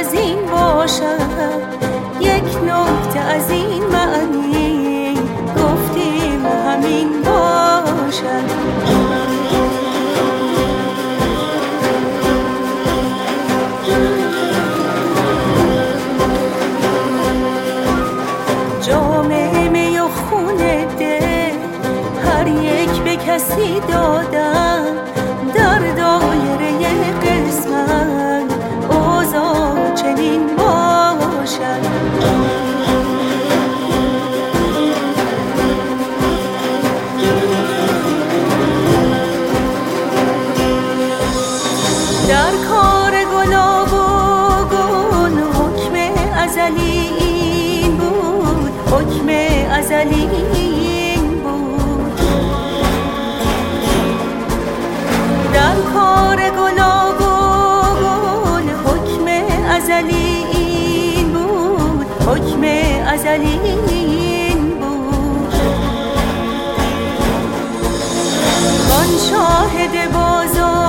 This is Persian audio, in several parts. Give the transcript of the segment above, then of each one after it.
از این باشد. یک نکته از این معنی گفتیم همین باشد. کسی دادن. این بود حکم ازلی این بود. در کار گلاب و گل حکم ازلی این بود حکم ازلی این بود. آن شاهد بازاری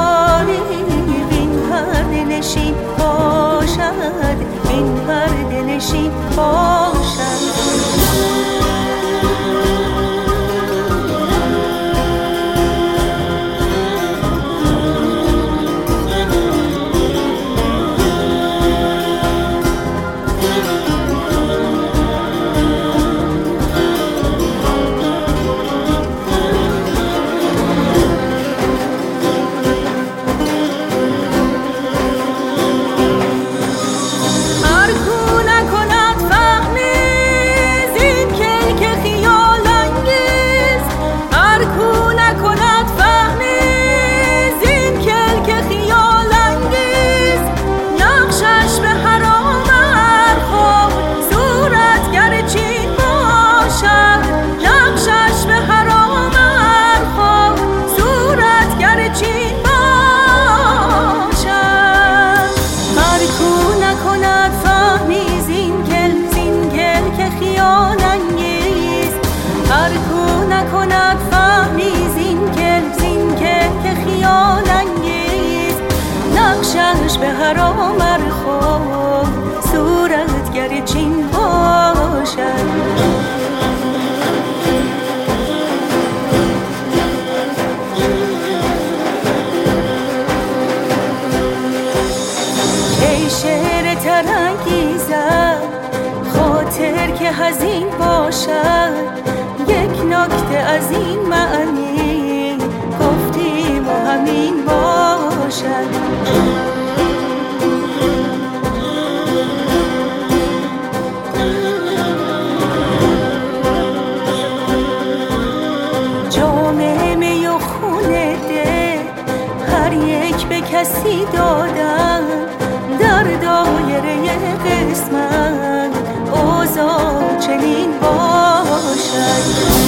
نقشش به حرام خود صورتگر چین باشد. ای شعر ترانگیزم خاطر که هزین باشد. یک نکته از این کسی دادن در دایره قسمت. اوزا چنین باشد.